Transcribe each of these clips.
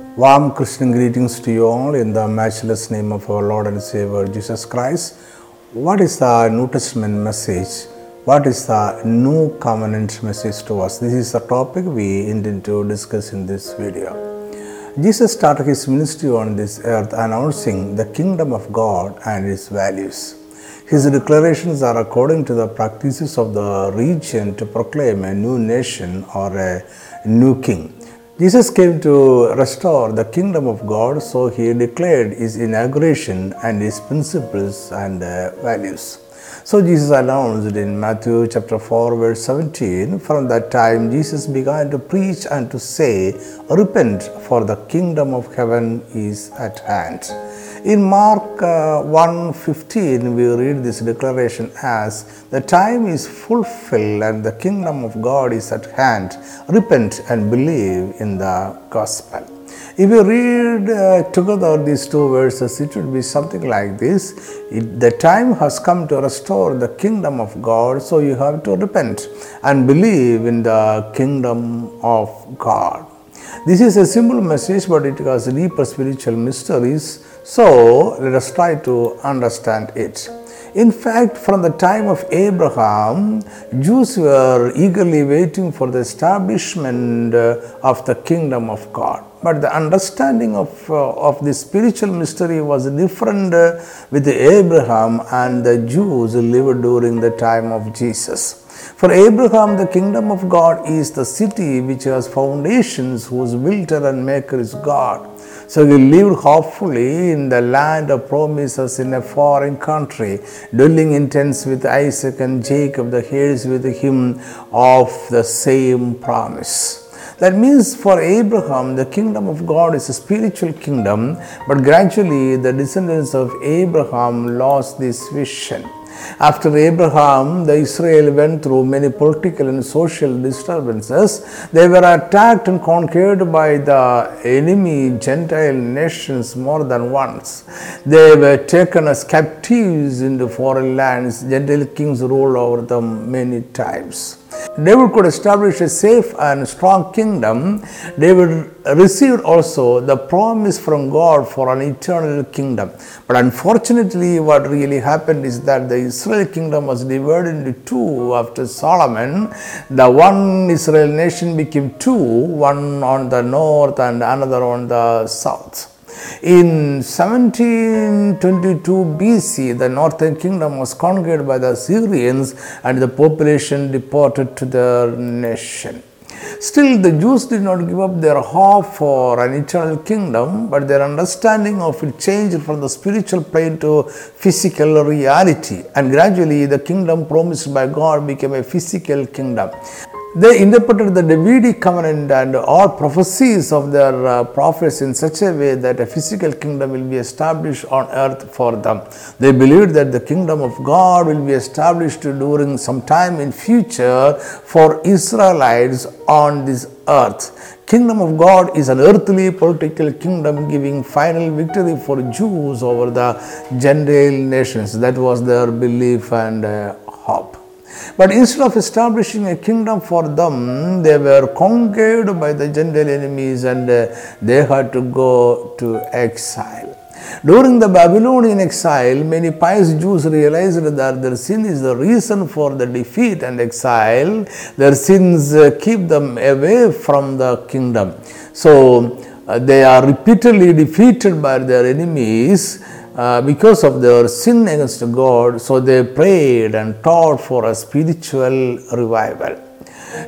Warm Christian greetings to you all in the matchless name of our Lord and Savior Jesus Christ. What is the New Testament message? What is the New Covenant message to us? This is the topic we intend to discuss in this video. Jesus started his ministry on this earth announcing the kingdom of God and its values. His declarations are according to the practices of the region to proclaim a new nation or a new king. Jesus came to restore the kingdom of God, so he declared his inauguration and his principles and uh, values. So Jesus announced in Matthew chapter 4 verse 17, from that time Jesus began to preach and to say, repent for the kingdom of heaven is at hand. In Mark uh, 1:15 we read this declaration as the time is fulfilled and the kingdom of God is at hand. Repent and believe in the gospel. If you read uh, together these two verses, it would be something like this it, The time has come to restore the kingdom of God, so you have to repent and believe in the kingdom of God. This is a simple message, but it has deeper spiritual mysteries, so let us try to understand it. In fact, from the time of Abraham, Jews were eagerly waiting for the establishment of the kingdom of God. But the understanding of, uh, of the spiritual mystery was different uh, with Abraham and the Jews lived during the time of Jesus. For Abraham, the kingdom of God is the city which has foundations, whose builder and maker is God. So he lived hopefully in the land of promises in a foreign country, dwelling in tents with Isaac and Jacob, the heirs with him of the same promise. That means for Abraham, the kingdom of God is a spiritual kingdom, but gradually the descendants of Abraham lost this vision. After Abraham, the Israel went through many political and social disturbances. They were attacked and conquered by the enemy Gentile nations more than once. They were taken as captives into foreign lands. Gentile kings ruled over them many times. David could establish a safe and strong kingdom. David received also the promise from God for an eternal kingdom. But unfortunately, what really happened is that the Israel kingdom was divided into two after Solomon. The one Israel nation became two, one on the north and another on the south. In 1722 BC, the northern kingdom was conquered by the Syrians and the population deported to their nation. Still, the Jews did not give up their hope for an eternal kingdom, but their understanding of it changed from the spiritual plane to physical reality, and gradually the kingdom promised by God became a physical kingdom. They interpreted the Davidic covenant and all prophecies of their uh, prophets in such a way that a physical kingdom will be established on earth for them. They believed that the kingdom of God will be established during some time in future for Israelites on this earth. Kingdom of God is an earthly political kingdom giving final victory for Jews over the Gentile nations. That was their belief and uh, hope. But instead of establishing a kingdom for them, they were conquered by the Gentile enemies and uh, they had to go to exile. During the Babylonian exile, many pious Jews realized that their sin is the reason for the defeat and exile. Their sins uh, keep them away from the kingdom. So uh, they are repeatedly defeated by their enemies uh, because of their sin against God, so they prayed and taught for a spiritual revival.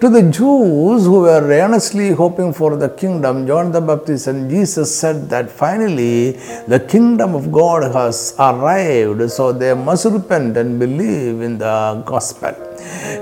To the Jews who were earnestly hoping for the kingdom, John the Baptist and Jesus said that finally the kingdom of God has arrived, so they must repent and believe in the gospel.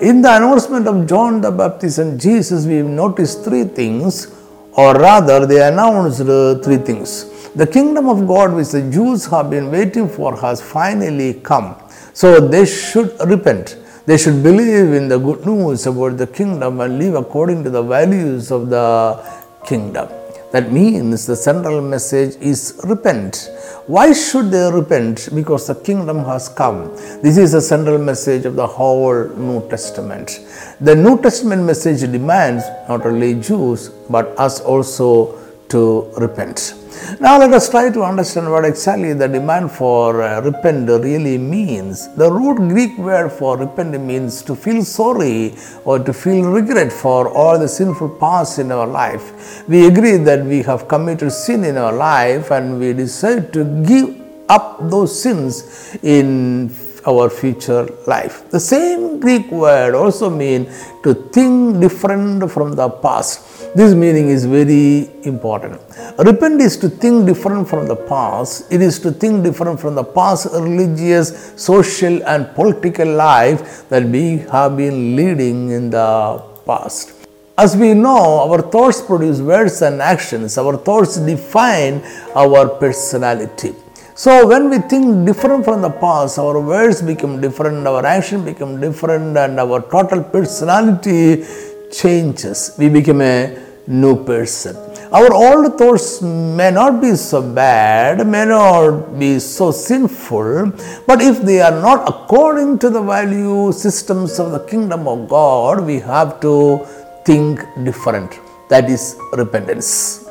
In the announcement of John the Baptist and Jesus, we notice three things, or rather, they announced three things. The kingdom of God, which the Jews have been waiting for, has finally come. So they should repent. They should believe in the good news about the kingdom and live according to the values of the kingdom. That means the central message is repent. Why should they repent? Because the kingdom has come. This is the central message of the whole New Testament. The New Testament message demands not only Jews but us also to repent. Now let us try to understand what exactly the demand for uh, repent really means. The root Greek word for repent means to feel sorry or to feel regret for all the sinful past in our life. We agree that we have committed sin in our life and we decide to give up those sins in our future life. The same Greek word also means to think different from the past. This meaning is very important. Repent is to think different from the past. It is to think different from the past religious, social, and political life that we have been leading in the past. As we know, our thoughts produce words and actions. Our thoughts define our personality. So when we think different from the past, our words become different, our action become different, and our total personality changes. We become a new person. Our old thoughts may not be so bad, may not be so sinful, but if they are not according to the value systems of the kingdom of God, we have to think different. That is repentance.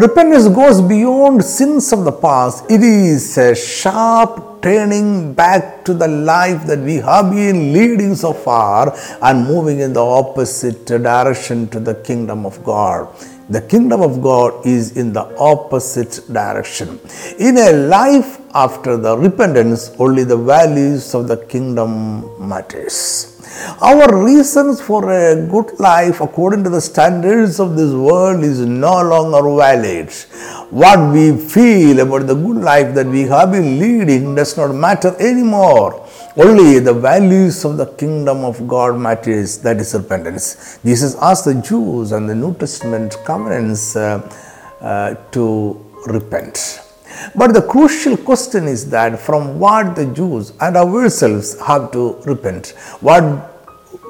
Repentance goes beyond sins of the past. It is a sharp turning back to the life that we have been leading so far and moving in the opposite direction to the kingdom of God. The kingdom of God is in the opposite direction. In a life after the repentance, only the values of the kingdom matters. Our reasons for a good life according to the standards of this world is no longer valid. What we feel about the good life that we have been leading does not matter anymore. Only the values of the kingdom of God matters, that is repentance. Jesus asked the Jews and the New Testament covenants uh, uh, to repent. But the crucial question is that from what the Jews and ourselves have to repent. What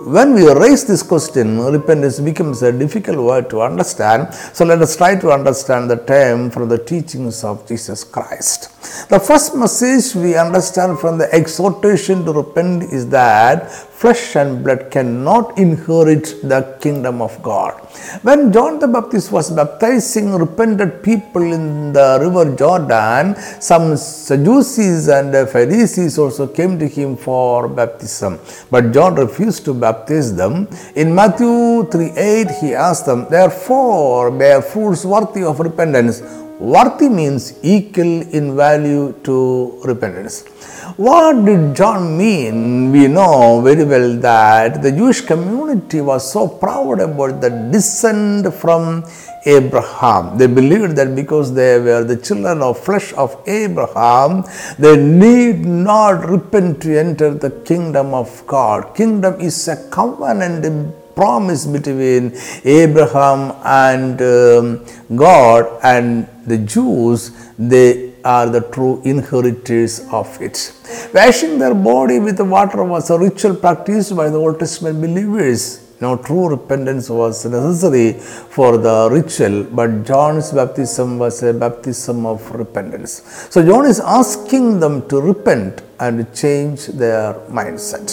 when we raise this question, repentance becomes a difficult word to understand. So let us try to understand the term from the teachings of Jesus Christ. The first message we understand from the exhortation to repent is that flesh and blood cannot inherit the kingdom of God. When John the Baptist was baptizing repentant people in the river Jordan, some Sadducees and Pharisees also came to him for baptism. But John refused to baptize them. In Matthew 3 8, he asked them, Therefore, bear fruits worthy of repentance. Worthy means equal in value to repentance. What did John mean? We know very well that the Jewish community was so proud about the descent from Abraham. They believed that because they were the children of flesh of Abraham, they need not repent to enter the kingdom of God. Kingdom is a covenant promise between Abraham and um, God and the Jews. They are the true inheritors of it. Washing their body with water was a ritual practiced by the Old Testament believers. Now, true repentance was necessary for the ritual, but John's baptism was a baptism of repentance. So, John is asking them to repent and change their mindset.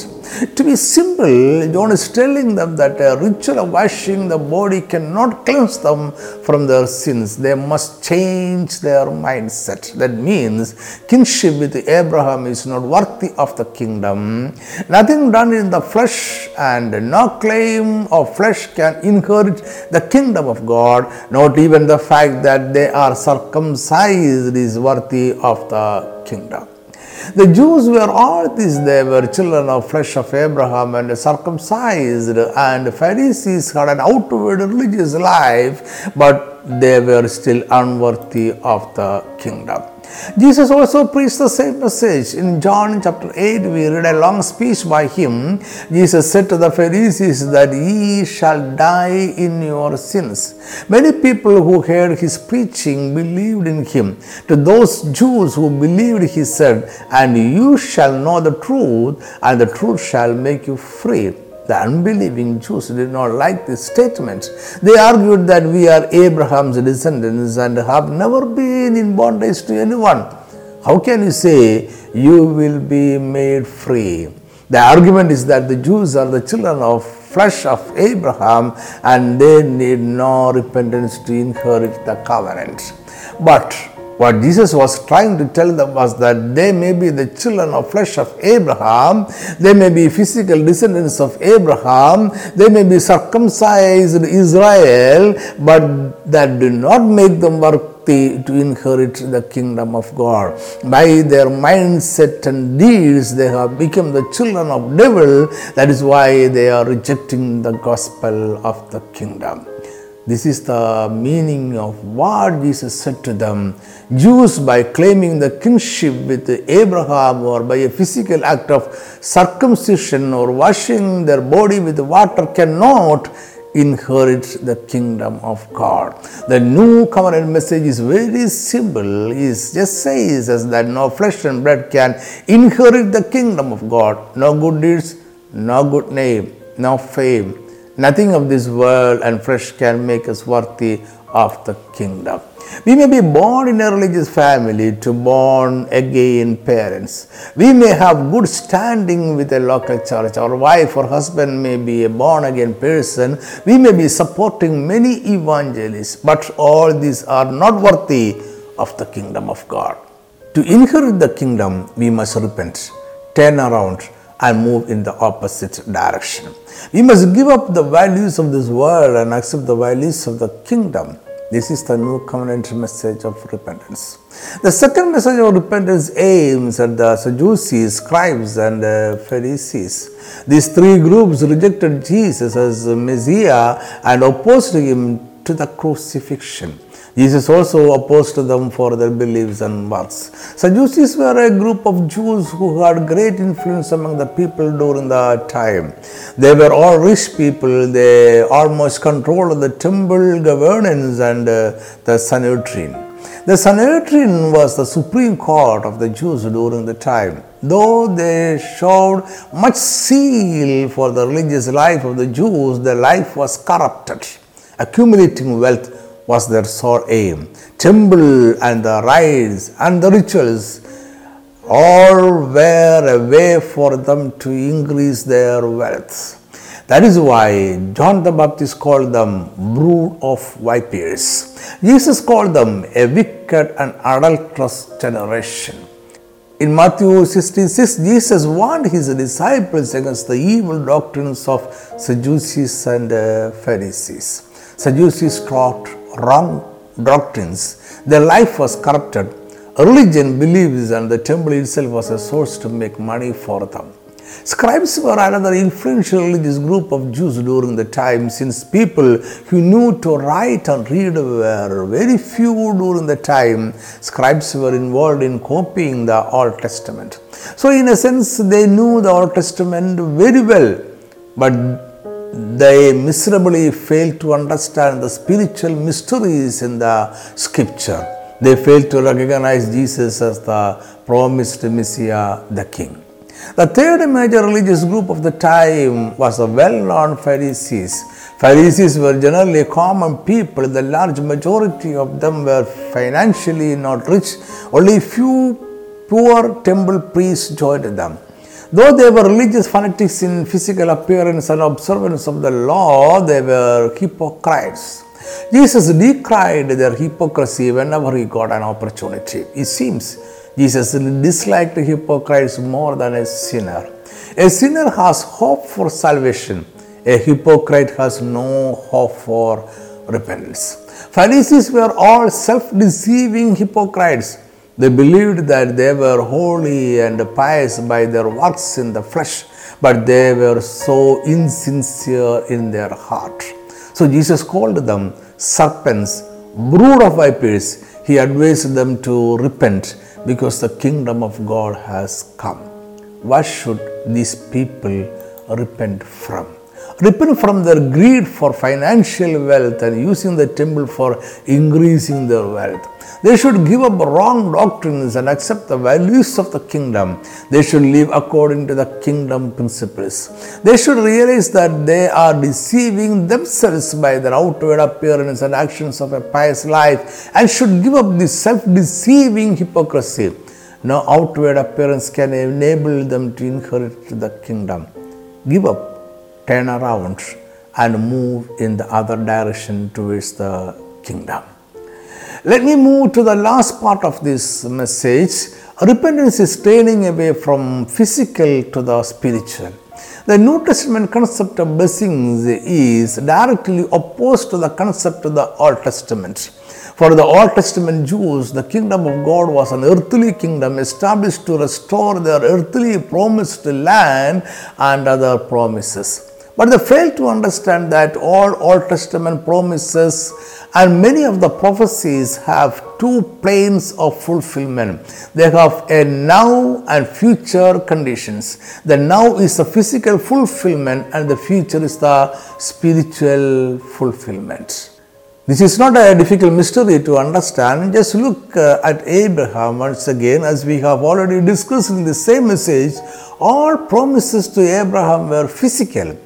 To be simple, John is telling them that a ritual of washing the body cannot cleanse them from their sins. They must change their mindset. That means kinship with Abraham is not worthy of the kingdom. Nothing done in the flesh and no claim of flesh can inherit the kingdom of God. Not even the fact that they are circumcised is worthy of the kingdom. The Jews were all these, they were children of flesh of Abraham and circumcised, and Pharisees had an outward religious life, but they were still unworthy of the kingdom. Jesus also preached the same message. In John chapter 8, we read a long speech by him. Jesus said to the Pharisees that ye shall die in your sins. Many people who heard his preaching believed in him. To those Jews who believed, he said, And you shall know the truth, and the truth shall make you free. The unbelieving Jews did not like this statement. They argued that we are Abraham's descendants and have never been in bondage to anyone. How can you say you will be made free? The argument is that the Jews are the children of flesh of Abraham and they need no repentance to inherit the covenant. But what Jesus was trying to tell them was that they may be the children of flesh of Abraham, they may be physical descendants of Abraham, they may be circumcised Israel, but that do not make them worthy to inherit the kingdom of God. By their mindset and deeds, they have become the children of devil. That is why they are rejecting the gospel of the kingdom. This is the meaning of what Jesus said to them. Jews, by claiming the kinship with Abraham or by a physical act of circumcision or washing their body with water, cannot inherit the kingdom of God. The new covenant message is very simple. It just says that no flesh and blood can inherit the kingdom of God. No good deeds, no good name, no fame, Nothing of this world and flesh can make us worthy of the kingdom. We may be born in a religious family to born again parents. We may have good standing with a local church. Our wife or husband may be a born again person. We may be supporting many evangelists, but all these are not worthy of the kingdom of God. To inherit the kingdom, we must repent, turn around, and move in the opposite direction. We must give up the values of this world and accept the values of the kingdom. This is the new covenant message of repentance. The second message of repentance aims at the Sadducees, scribes, and uh, Pharisees. These three groups rejected Jesus as Messiah and opposed him to the crucifixion. Jesus also opposed them for their beliefs and works. Sadducees were a group of Jews who had great influence among the people during the time. They were all rich people. They almost controlled the temple governance and uh, the Sanhedrin. The Sanhedrin was the supreme court of the Jews during the time. Though they showed much zeal for the religious life of the Jews, their life was corrupted, accumulating wealth was their sole aim. Temple and the rites and the rituals all were a way for them to increase their wealth. That is why John the Baptist called them brood of vipers. Jesus called them a wicked and adulterous generation. In Matthew 16:6, Jesus warned his disciples against the evil doctrines of Sadducees and uh, Pharisees. Sadducees taught wrong doctrines. Their life was corrupted. Religion, beliefs, and the temple itself was a source to make money for them. Scribes were another influential religious group of Jews during the time, since people who knew to write and read were very few during the time. Scribes were involved in copying the Old Testament. So, in a sense, they knew the Old Testament very well, but they miserably fail to understand the spiritual mysteries in the scripture. They fail to recognize Jesus as the promised Messiah, the King. The third major religious group of the time was the well known Pharisees. Pharisees were generally common people, the large majority of them were financially not rich, only a few poor temple priests joined them. Though they were religious fanatics in physical appearance and observance of the law, they were hypocrites. Jesus decried their hypocrisy whenever he got an opportunity. It seems Jesus disliked hypocrites more than a sinner. A sinner has hope for salvation, a hypocrite has no hope for repentance. Pharisees were all self deceiving hypocrites they believed that they were holy and pious by their works in the flesh, but they were so insincere in their heart. So Jesus called them serpents, brood of vipers. He advised them to repent because the kingdom of God has come. What should these people repent from? Repent from their greed for financial wealth and using the temple for increasing their wealth. They should give up wrong doctrines and accept the values of the kingdom. They should live according to the kingdom principles. They should realize that they are deceiving themselves by their outward appearance and actions of a pious life and should give up this self deceiving hypocrisy. No outward appearance can enable them to inherit the kingdom. Give up, turn around, and move in the other direction towards the kingdom. Let me move to the last part of this message. Repentance is turning away from physical to the spiritual. The New Testament concept of blessings is directly opposed to the concept of the Old Testament. For the Old Testament Jews, the kingdom of God was an earthly kingdom established to restore their earthly promised land and other promises. But they fail to understand that all Old Testament promises and many of the prophecies have two planes of fulfillment. They have a now and future conditions. The now is the physical fulfillment, and the future is the spiritual fulfillment. This is not a difficult mystery to understand. Just look uh, at Abraham once again, as we have already discussed in the same message. All promises to Abraham were physical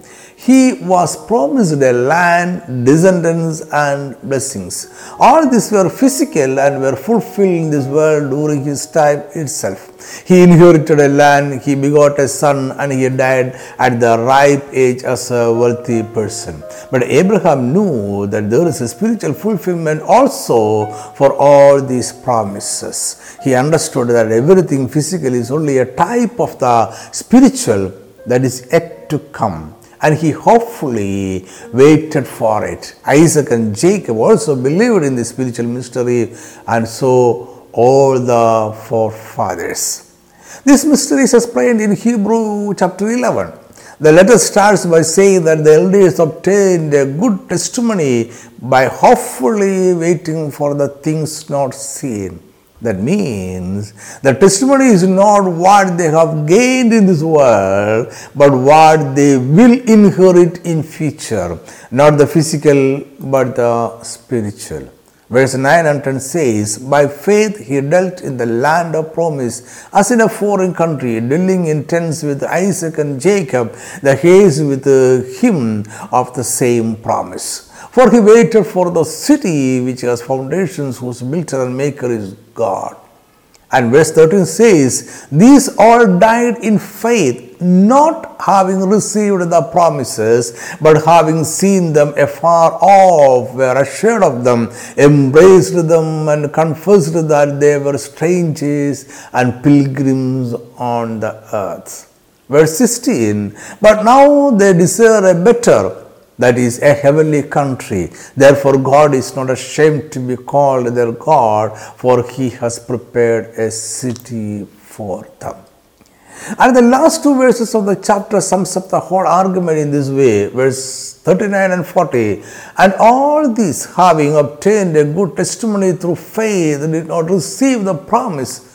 he was promised a land, descendants, and blessings. All these were physical and were fulfilled in this world during his time itself. He inherited a land, he begot a son, and he died at the ripe age as a wealthy person. But Abraham knew that there is a spiritual fulfillment also for all these promises. He understood that everything physical is only a type of the spiritual that is yet to come and he hopefully waited for it. Isaac and Jacob also believed in the spiritual mystery, and so all the forefathers. This mystery is explained in Hebrew chapter 11. The letter starts by saying that the elders obtained a good testimony by hopefully waiting for the things not seen. That means the testimony is not what they have gained in this world, but what they will inherit in future. Not the physical, but the spiritual. Verse 9 and 10 says, By faith he dwelt in the land of promise, as in a foreign country, dwelling in tents with Isaac and Jacob, the heirs with him of the same promise. For he waited for the city which has foundations, whose builder and maker is God. And verse 13 says, These all died in faith, not having received the promises, but having seen them afar off, were assured of them, embraced them, and confessed that they were strangers and pilgrims on the earth. Verse 16, But now they desire a better that is a heavenly country. Therefore, God is not ashamed to be called their God, for he has prepared a city for them. And the last two verses of the chapter sums up the whole argument in this way, verse 39 and 40. And all these, having obtained a good testimony through faith, did not receive the promise.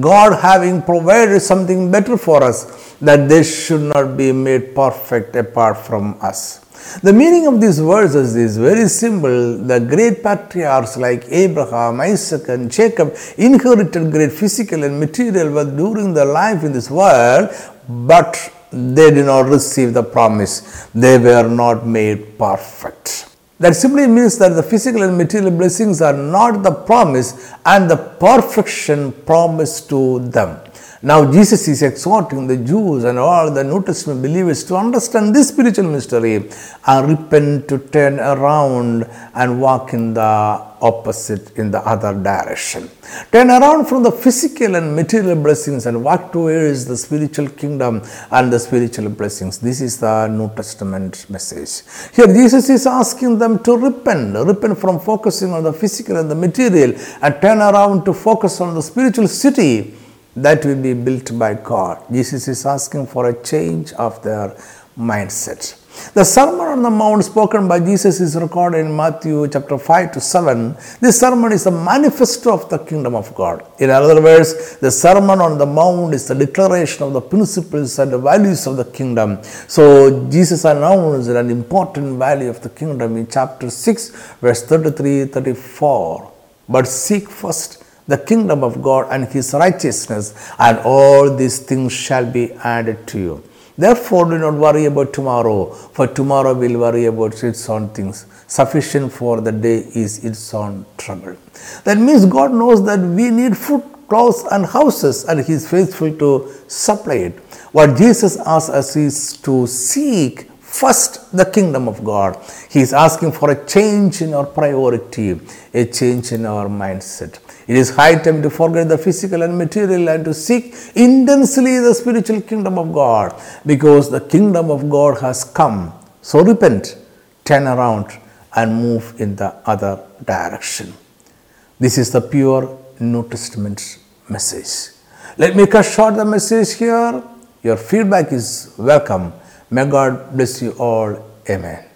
God having provided something better for us, that they should not be made perfect apart from us. The meaning of these verses is very simple. The great patriarchs like Abraham, Isaac, and Jacob inherited great physical and material wealth during their life in this world, but they did not receive the promise. They were not made perfect. That simply means that the physical and material blessings are not the promise and the perfection promised to them. Now, Jesus is exhorting the Jews and all the New Testament believers to understand this spiritual mystery and repent to turn around and walk in the opposite, in the other direction. Turn around from the physical and material blessings and walk towards the spiritual kingdom and the spiritual blessings. This is the New Testament message. Here, Jesus is asking them to repent, repent from focusing on the physical and the material and turn around to focus on the spiritual city that will be built by God. Jesus is asking for a change of their mindset. The Sermon on the Mount spoken by Jesus is recorded in Matthew chapter 5 to 7. This sermon is a manifesto of the kingdom of God. In other words, the Sermon on the Mount is the declaration of the principles and the values of the kingdom. So Jesus announced an important value of the kingdom in chapter 6, verse 33 34. But seek first the kingdom of God and his righteousness, and all these things shall be added to you. Therefore, do not worry about tomorrow, for tomorrow will worry about its own things. Sufficient for the day is its own trouble. That means God knows that we need food clothes and houses, and He is faithful to supply it. What Jesus asks us is to seek first the kingdom of God. He is asking for a change in our priority, a change in our mindset. It is high time to forget the physical and material and to seek intensely the spiritual kingdom of God because the kingdom of God has come. So repent, turn around, and move in the other direction. This is the pure New Testament message. Let me cut short the message here. Your feedback is welcome. May God bless you all. Amen.